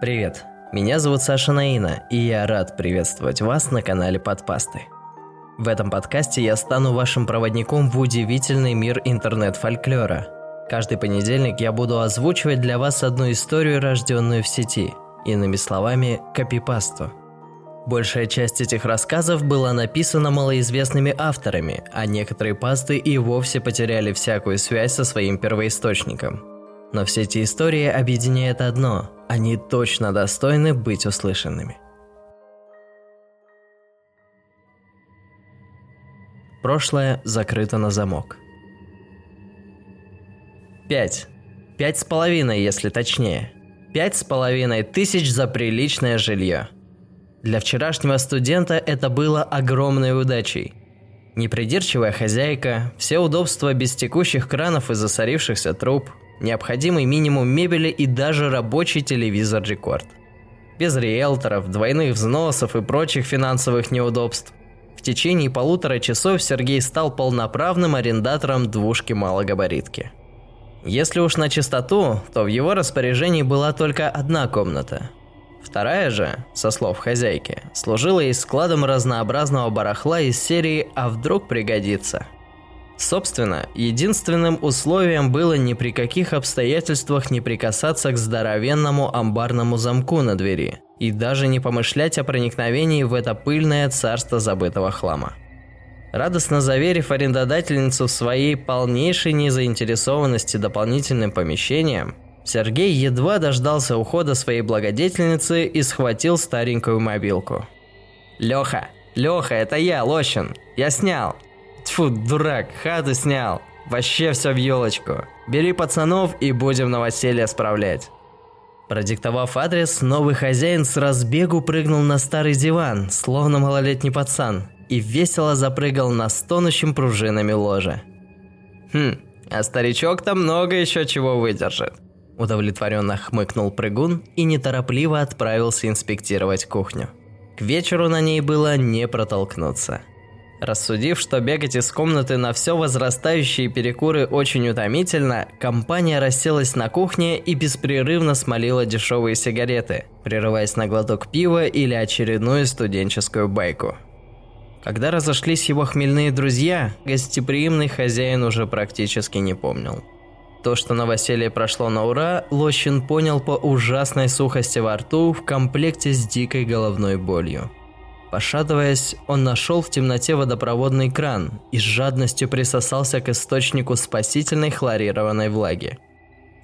Привет, меня зовут Саша Наина, и я рад приветствовать вас на канале Подпасты. В этом подкасте я стану вашим проводником в удивительный мир интернет-фольклора. Каждый понедельник я буду озвучивать для вас одну историю, рожденную в сети, иными словами, копипасту. Большая часть этих рассказов была написана малоизвестными авторами, а некоторые пасты и вовсе потеряли всякую связь со своим первоисточником. Но все эти истории объединяет одно – они точно достойны быть услышанными. Прошлое закрыто на замок. Пять. Пять с половиной, если точнее. Пять с половиной тысяч за приличное жилье. Для вчерашнего студента это было огромной удачей. Непридирчивая хозяйка, все удобства без текущих кранов и засорившихся труб, необходимый минимум мебели и даже рабочий телевизор-рекорд. Без риэлторов, двойных взносов и прочих финансовых неудобств. В течение полутора часов Сергей стал полноправным арендатором двушки малогабаритки. Если уж на чистоту, то в его распоряжении была только одна комната. Вторая же, со слов хозяйки, служила и складом разнообразного барахла из серии «А вдруг пригодится?». Собственно, единственным условием было ни при каких обстоятельствах не прикасаться к здоровенному амбарному замку на двери и даже не помышлять о проникновении в это пыльное царство забытого хлама. Радостно заверив арендодательницу в своей полнейшей незаинтересованности дополнительным помещением, Сергей едва дождался ухода своей благодетельницы и схватил старенькую мобилку. «Леха! Леха, это я, Лощин! Я снял!» Тьфу, дурак, хату снял. Вообще все в елочку. Бери пацанов и будем новоселье справлять. Продиктовав адрес, новый хозяин с разбегу прыгнул на старый диван, словно малолетний пацан, и весело запрыгал на стонущим пружинами ложе. «Хм, а старичок-то много еще чего выдержит», – удовлетворенно хмыкнул прыгун и неторопливо отправился инспектировать кухню. К вечеру на ней было не протолкнуться – Рассудив, что бегать из комнаты на все возрастающие перекуры очень утомительно, компания расселась на кухне и беспрерывно смолила дешевые сигареты, прерываясь на глоток пива или очередную студенческую байку. Когда разошлись его хмельные друзья, гостеприимный хозяин уже практически не помнил. То, что новоселье прошло на ура, Лощин понял по ужасной сухости во рту в комплекте с дикой головной болью. Пошатываясь, он нашел в темноте водопроводный кран и с жадностью присосался к источнику спасительной хлорированной влаги.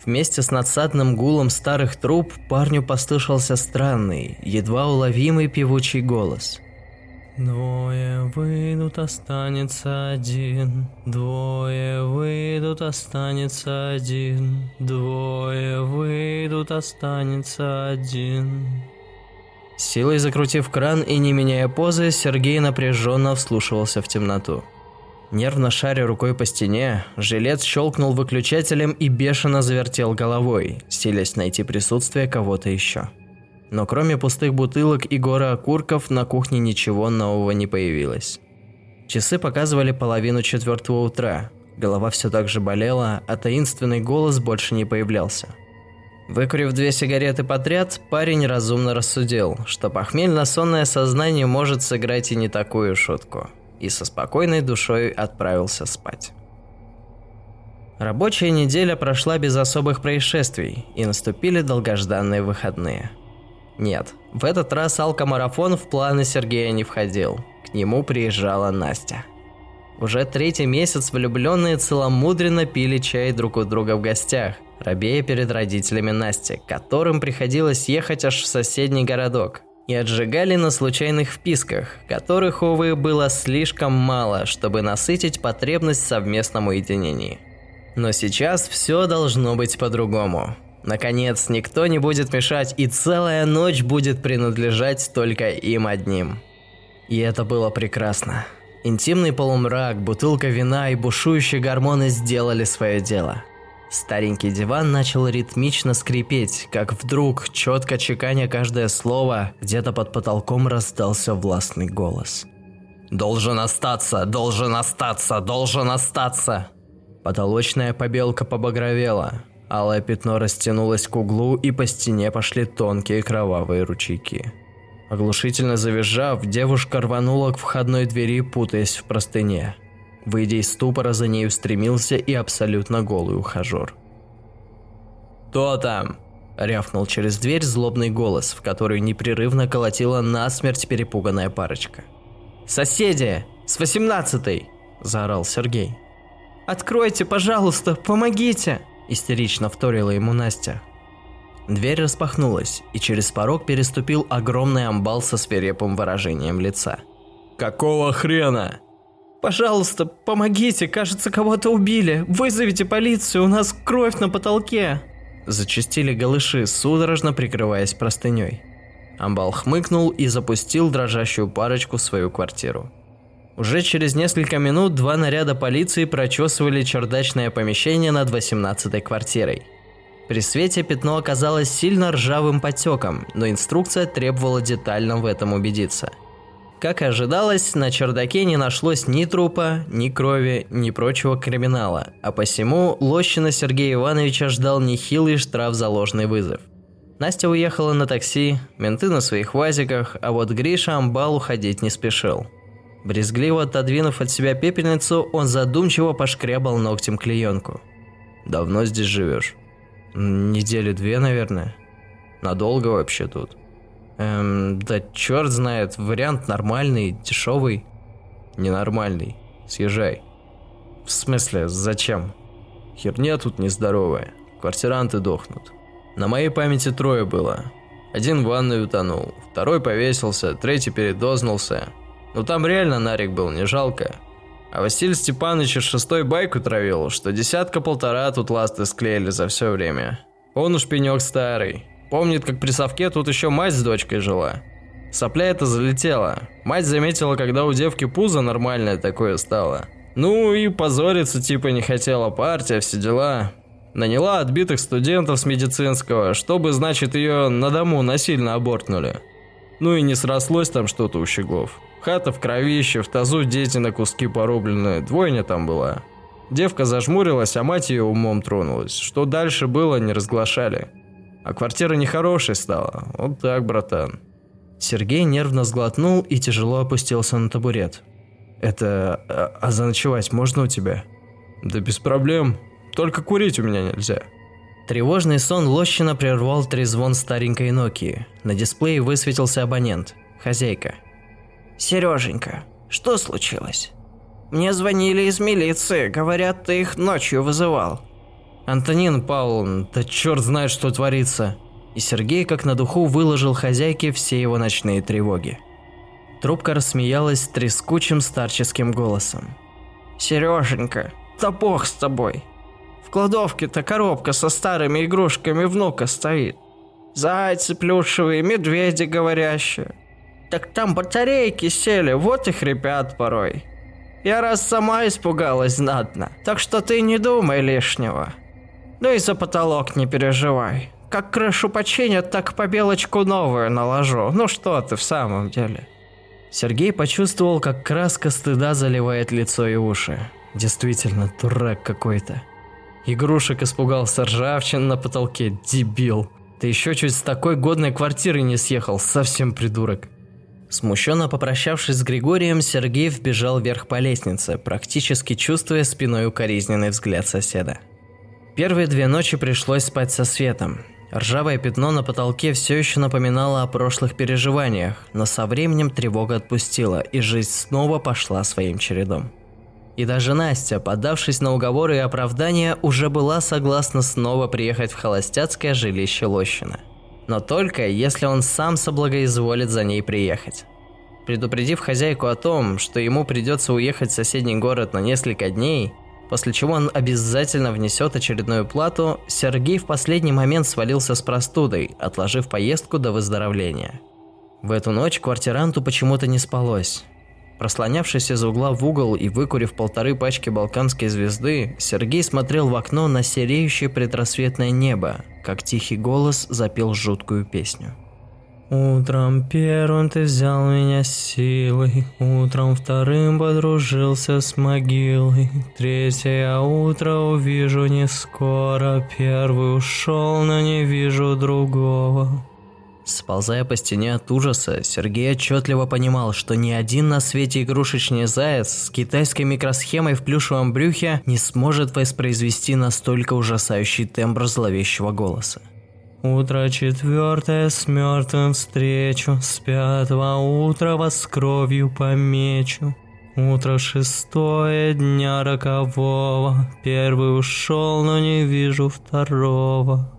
Вместе с надсадным гулом старых труб парню послышался странный, едва уловимый певучий голос. «Двое выйдут, останется один, двое выйдут, останется один, двое выйдут, останется один». Силой закрутив кран и не меняя позы, Сергей напряженно вслушивался в темноту. Нервно шаря рукой по стене, жилец щелкнул выключателем и бешено завертел головой, силясь найти присутствие кого-то еще. Но кроме пустых бутылок и горы окурков, на кухне ничего нового не появилось. Часы показывали половину четвертого утра, голова все так же болела, а таинственный голос больше не появлялся – Выкурив две сигареты подряд, парень разумно рассудил, что похмельно-сонное сознание может сыграть и не такую шутку, и со спокойной душой отправился спать. Рабочая неделя прошла без особых происшествий, и наступили долгожданные выходные. Нет, в этот раз алкомарафон в планы Сергея не входил. К нему приезжала Настя. Уже третий месяц влюбленные целомудренно пили чай друг у друга в гостях, робея перед родителями Насти, которым приходилось ехать аж в соседний городок, и отжигали на случайных вписках, которых, увы, было слишком мало, чтобы насытить потребность в совместном уединении. Но сейчас все должно быть по-другому. Наконец, никто не будет мешать, и целая ночь будет принадлежать только им одним. И это было прекрасно. Интимный полумрак, бутылка вина и бушующие гормоны сделали свое дело – Старенький диван начал ритмично скрипеть, как вдруг, четко чеканя каждое слово, где-то под потолком раздался властный голос. «Должен остаться! Должен остаться! Должен остаться!» Потолочная побелка побагровела. Алое пятно растянулось к углу, и по стене пошли тонкие кровавые ручейки. Оглушительно завизжав, девушка рванула к входной двери, путаясь в простыне. Выйдя из ступора, за ней устремился и абсолютно голый ухажер. «Кто там?» – рявкнул через дверь злобный голос, в который непрерывно колотила насмерть перепуганная парочка. «Соседи! С восемнадцатой!» – заорал Сергей. «Откройте, пожалуйста, помогите!» – истерично вторила ему Настя. Дверь распахнулась, и через порог переступил огромный амбал со свирепым выражением лица. «Какого хрена?» «Пожалуйста, помогите, кажется, кого-то убили. Вызовите полицию, у нас кровь на потолке!» Зачистили голыши, судорожно прикрываясь простыней. Амбал хмыкнул и запустил дрожащую парочку в свою квартиру. Уже через несколько минут два наряда полиции прочесывали чердачное помещение над 18-й квартирой. При свете пятно оказалось сильно ржавым потеком, но инструкция требовала детально в этом убедиться. Как и ожидалось, на чердаке не нашлось ни трупа, ни крови, ни прочего криминала, а посему Лощина Сергея Ивановича ждал нехилый штраф за ложный вызов. Настя уехала на такси, менты на своих вазиках, а вот Гриша Амбал уходить не спешил – Брезгливо отодвинув от себя пепельницу, он задумчиво пошкрябал ногтем клеенку. «Давно здесь живешь?» «Недели две, наверное. Надолго вообще тут?» «Эм, да черт знает, вариант нормальный, дешевый». «Ненормальный. Съезжай». «В смысле, зачем?» «Херня тут нездоровая. Квартиранты дохнут. На моей памяти трое было. Один в ванной утонул, второй повесился, третий передознулся, ну там реально нарик был, не жалко. А Василий Степанович шестой байку травил, что десятка-полтора тут ласты склеили за все время. Он уж пенек старый. Помнит, как при совке тут еще мать с дочкой жила. Сопля это залетела. Мать заметила, когда у девки пузо нормальное такое стало. Ну и позориться типа не хотела партия, все дела. Наняла отбитых студентов с медицинского, чтобы, значит, ее на дому насильно абортнули. Ну и не срослось там что-то у щеглов. Хата в кровище, в тазу дети на куски порублены, двойня там была. Девка зажмурилась, а мать ее умом тронулась. Что дальше было, не разглашали. А квартира нехорошей стала. Вот так, братан. Сергей нервно сглотнул и тяжело опустился на табурет. «Это... А, а заночевать можно у тебя?» «Да без проблем. Только курить у меня нельзя». Тревожный сон Лощина прервал трезвон старенькой Нокии. На дисплее высветился абонент. Хозяйка. Сереженька, что случилось? Мне звонили из милиции, говорят, ты их ночью вызывал. Антонин Павловна, да черт знает, что творится. И Сергей как на духу выложил хозяйке все его ночные тревоги. Трубка рассмеялась трескучим старческим голосом. Сереженька, да бог с тобой. В кладовке-то коробка со старыми игрушками внука стоит. Зайцы плюшевые, медведи говорящие. Так там батарейки сели, вот и хрипят порой. Я раз сама испугалась знатно, так что ты не думай лишнего. Ну и за потолок не переживай. Как крышу починят, так побелочку новую наложу. Ну что ты в самом деле? Сергей почувствовал, как краска стыда заливает лицо и уши. Действительно, дурак какой-то. Игрушек испугался ржавчин на потолке, дебил. Ты еще чуть с такой годной квартиры не съехал, совсем придурок. Смущенно попрощавшись с Григорием, Сергей вбежал вверх по лестнице, практически чувствуя спиной укоризненный взгляд соседа. Первые две ночи пришлось спать со светом. Ржавое пятно на потолке все еще напоминало о прошлых переживаниях, но со временем тревога отпустила, и жизнь снова пошла своим чередом. И даже Настя, поддавшись на уговоры и оправдания, уже была согласна снова приехать в холостяцкое жилище Лощина – но только если он сам соблагоизволит за ней приехать. Предупредив хозяйку о том, что ему придется уехать в соседний город на несколько дней, после чего он обязательно внесет очередную плату, Сергей в последний момент свалился с простудой, отложив поездку до выздоровления. В эту ночь квартиранту почему-то не спалось. Прослонявшись из угла в угол и выкурив полторы пачки балканской звезды, Сергей смотрел в окно на сереющее предрассветное небо, как тихий голос запел жуткую песню. Утром первым ты взял меня силой, Утром вторым подружился с могилой. Третье утро увижу не скоро, Первый ушел, но не вижу другого. Сползая по стене от ужаса, Сергей отчетливо понимал, что ни один на свете игрушечный заяц с китайской микросхемой в плюшевом брюхе не сможет воспроизвести настолько ужасающий тембр зловещего голоса. Утро четвертое с мертвым встречу, с пятого утра вас кровью помечу. Утро шестое дня рокового, первый ушел, но не вижу второго.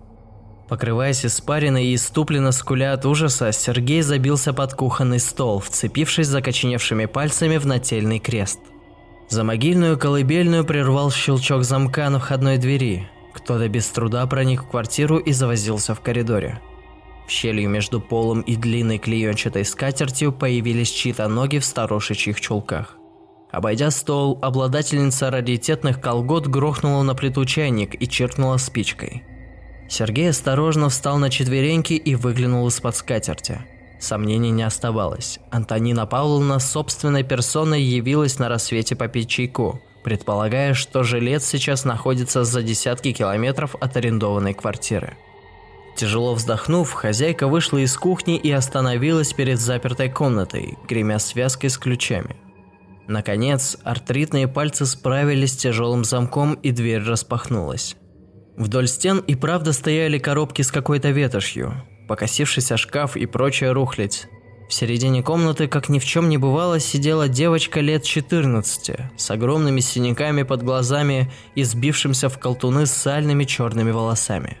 Покрываясь испариной и иступленно скуля от ужаса, Сергей забился под кухонный стол, вцепившись закоченевшими пальцами в нательный крест. За могильную колыбельную прервал щелчок замка на входной двери. Кто-то без труда проник в квартиру и завозился в коридоре. В щелью между полом и длинной клеенчатой скатертью появились чьи-то ноги в старушечьих чулках. Обойдя стол, обладательница раритетных колгот грохнула на плиту чайник и черкнула спичкой – Сергей осторожно встал на четвереньки и выглянул из-под скатерти. Сомнений не оставалось. Антонина Павловна собственной персоной явилась на рассвете попить чайку, предполагая, что жилец сейчас находится за десятки километров от арендованной квартиры. Тяжело вздохнув, хозяйка вышла из кухни и остановилась перед запертой комнатой, гремя связкой с ключами. Наконец, артритные пальцы справились с тяжелым замком и дверь распахнулась. Вдоль стен и правда стояли коробки с какой-то ветошью, покосившийся шкаф и прочая рухлядь. В середине комнаты, как ни в чем не бывало, сидела девочка лет 14, с огромными синяками под глазами и сбившимся в колтуны сальными черными волосами.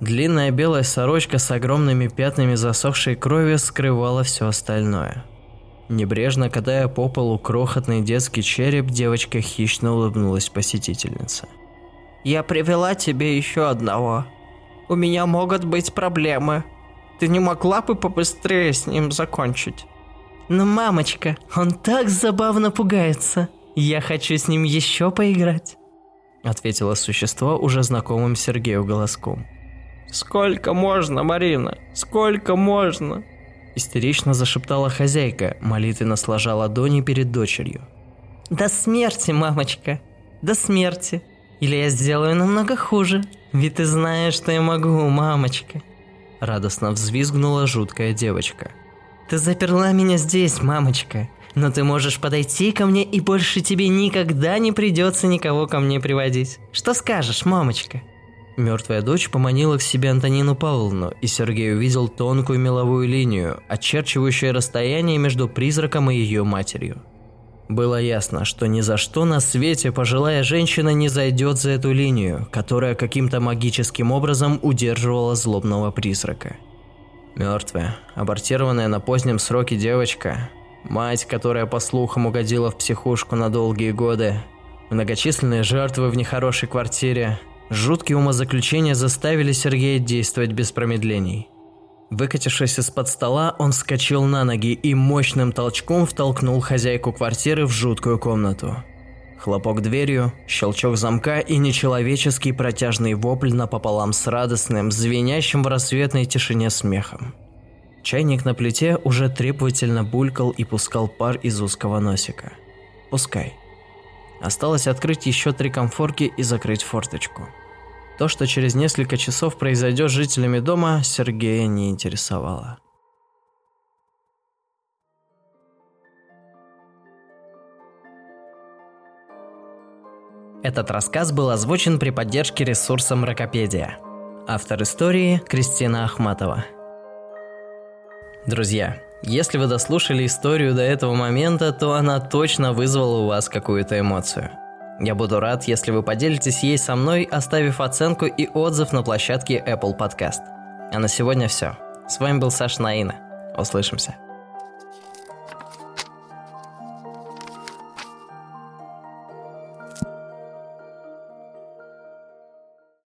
Длинная белая сорочка с огромными пятнами засохшей крови скрывала все остальное. Небрежно катая по полу крохотный детский череп, девочка хищно улыбнулась посетительнице. Я привела тебе еще одного. У меня могут быть проблемы. Ты не могла бы побыстрее с ним закончить? Но, мамочка, он так забавно пугается. Я хочу с ним еще поиграть. Ответило существо уже знакомым Сергею голоском. Сколько можно, Марина? Сколько можно? Истерично зашептала хозяйка, молитвенно сложа ладони перед дочерью. До смерти, мамочка, до смерти. Или я сделаю намного хуже, ведь ты знаешь, что я могу, мамочка. Радостно взвизгнула жуткая девочка. Ты заперла меня здесь, мамочка, но ты можешь подойти ко мне и больше тебе никогда не придется никого ко мне приводить. Что скажешь, мамочка? Мертвая дочь поманила к себе Антонину Павловну, и Сергей увидел тонкую меловую линию, очерчивающую расстояние между призраком и ее матерью. Было ясно, что ни за что на свете пожилая женщина не зайдет за эту линию, которая каким-то магическим образом удерживала злобного призрака. Мертвая, абортированная на позднем сроке девочка, мать, которая по слухам угодила в психушку на долгие годы, многочисленные жертвы в нехорошей квартире, жуткие умозаключения заставили Сергея действовать без промедлений – Выкатившись из-под стола, он вскочил на ноги и мощным толчком втолкнул хозяйку квартиры в жуткую комнату. Хлопок дверью, щелчок замка и нечеловеческий протяжный вопль напополам с радостным, звенящим в рассветной тишине смехом. Чайник на плите уже требовательно булькал и пускал пар из узкого носика. Пускай. Осталось открыть еще три комфорки и закрыть форточку. То, что через несколько часов произойдет с жителями дома, Сергея не интересовало. Этот рассказ был озвучен при поддержке ресурса Мракопедия. Автор истории – Кристина Ахматова. Друзья, если вы дослушали историю до этого момента, то она точно вызвала у вас какую-то эмоцию – я буду рад, если вы поделитесь ей со мной, оставив оценку и отзыв на площадке Apple Podcast. А на сегодня все. С вами был Саша Наина. Услышимся.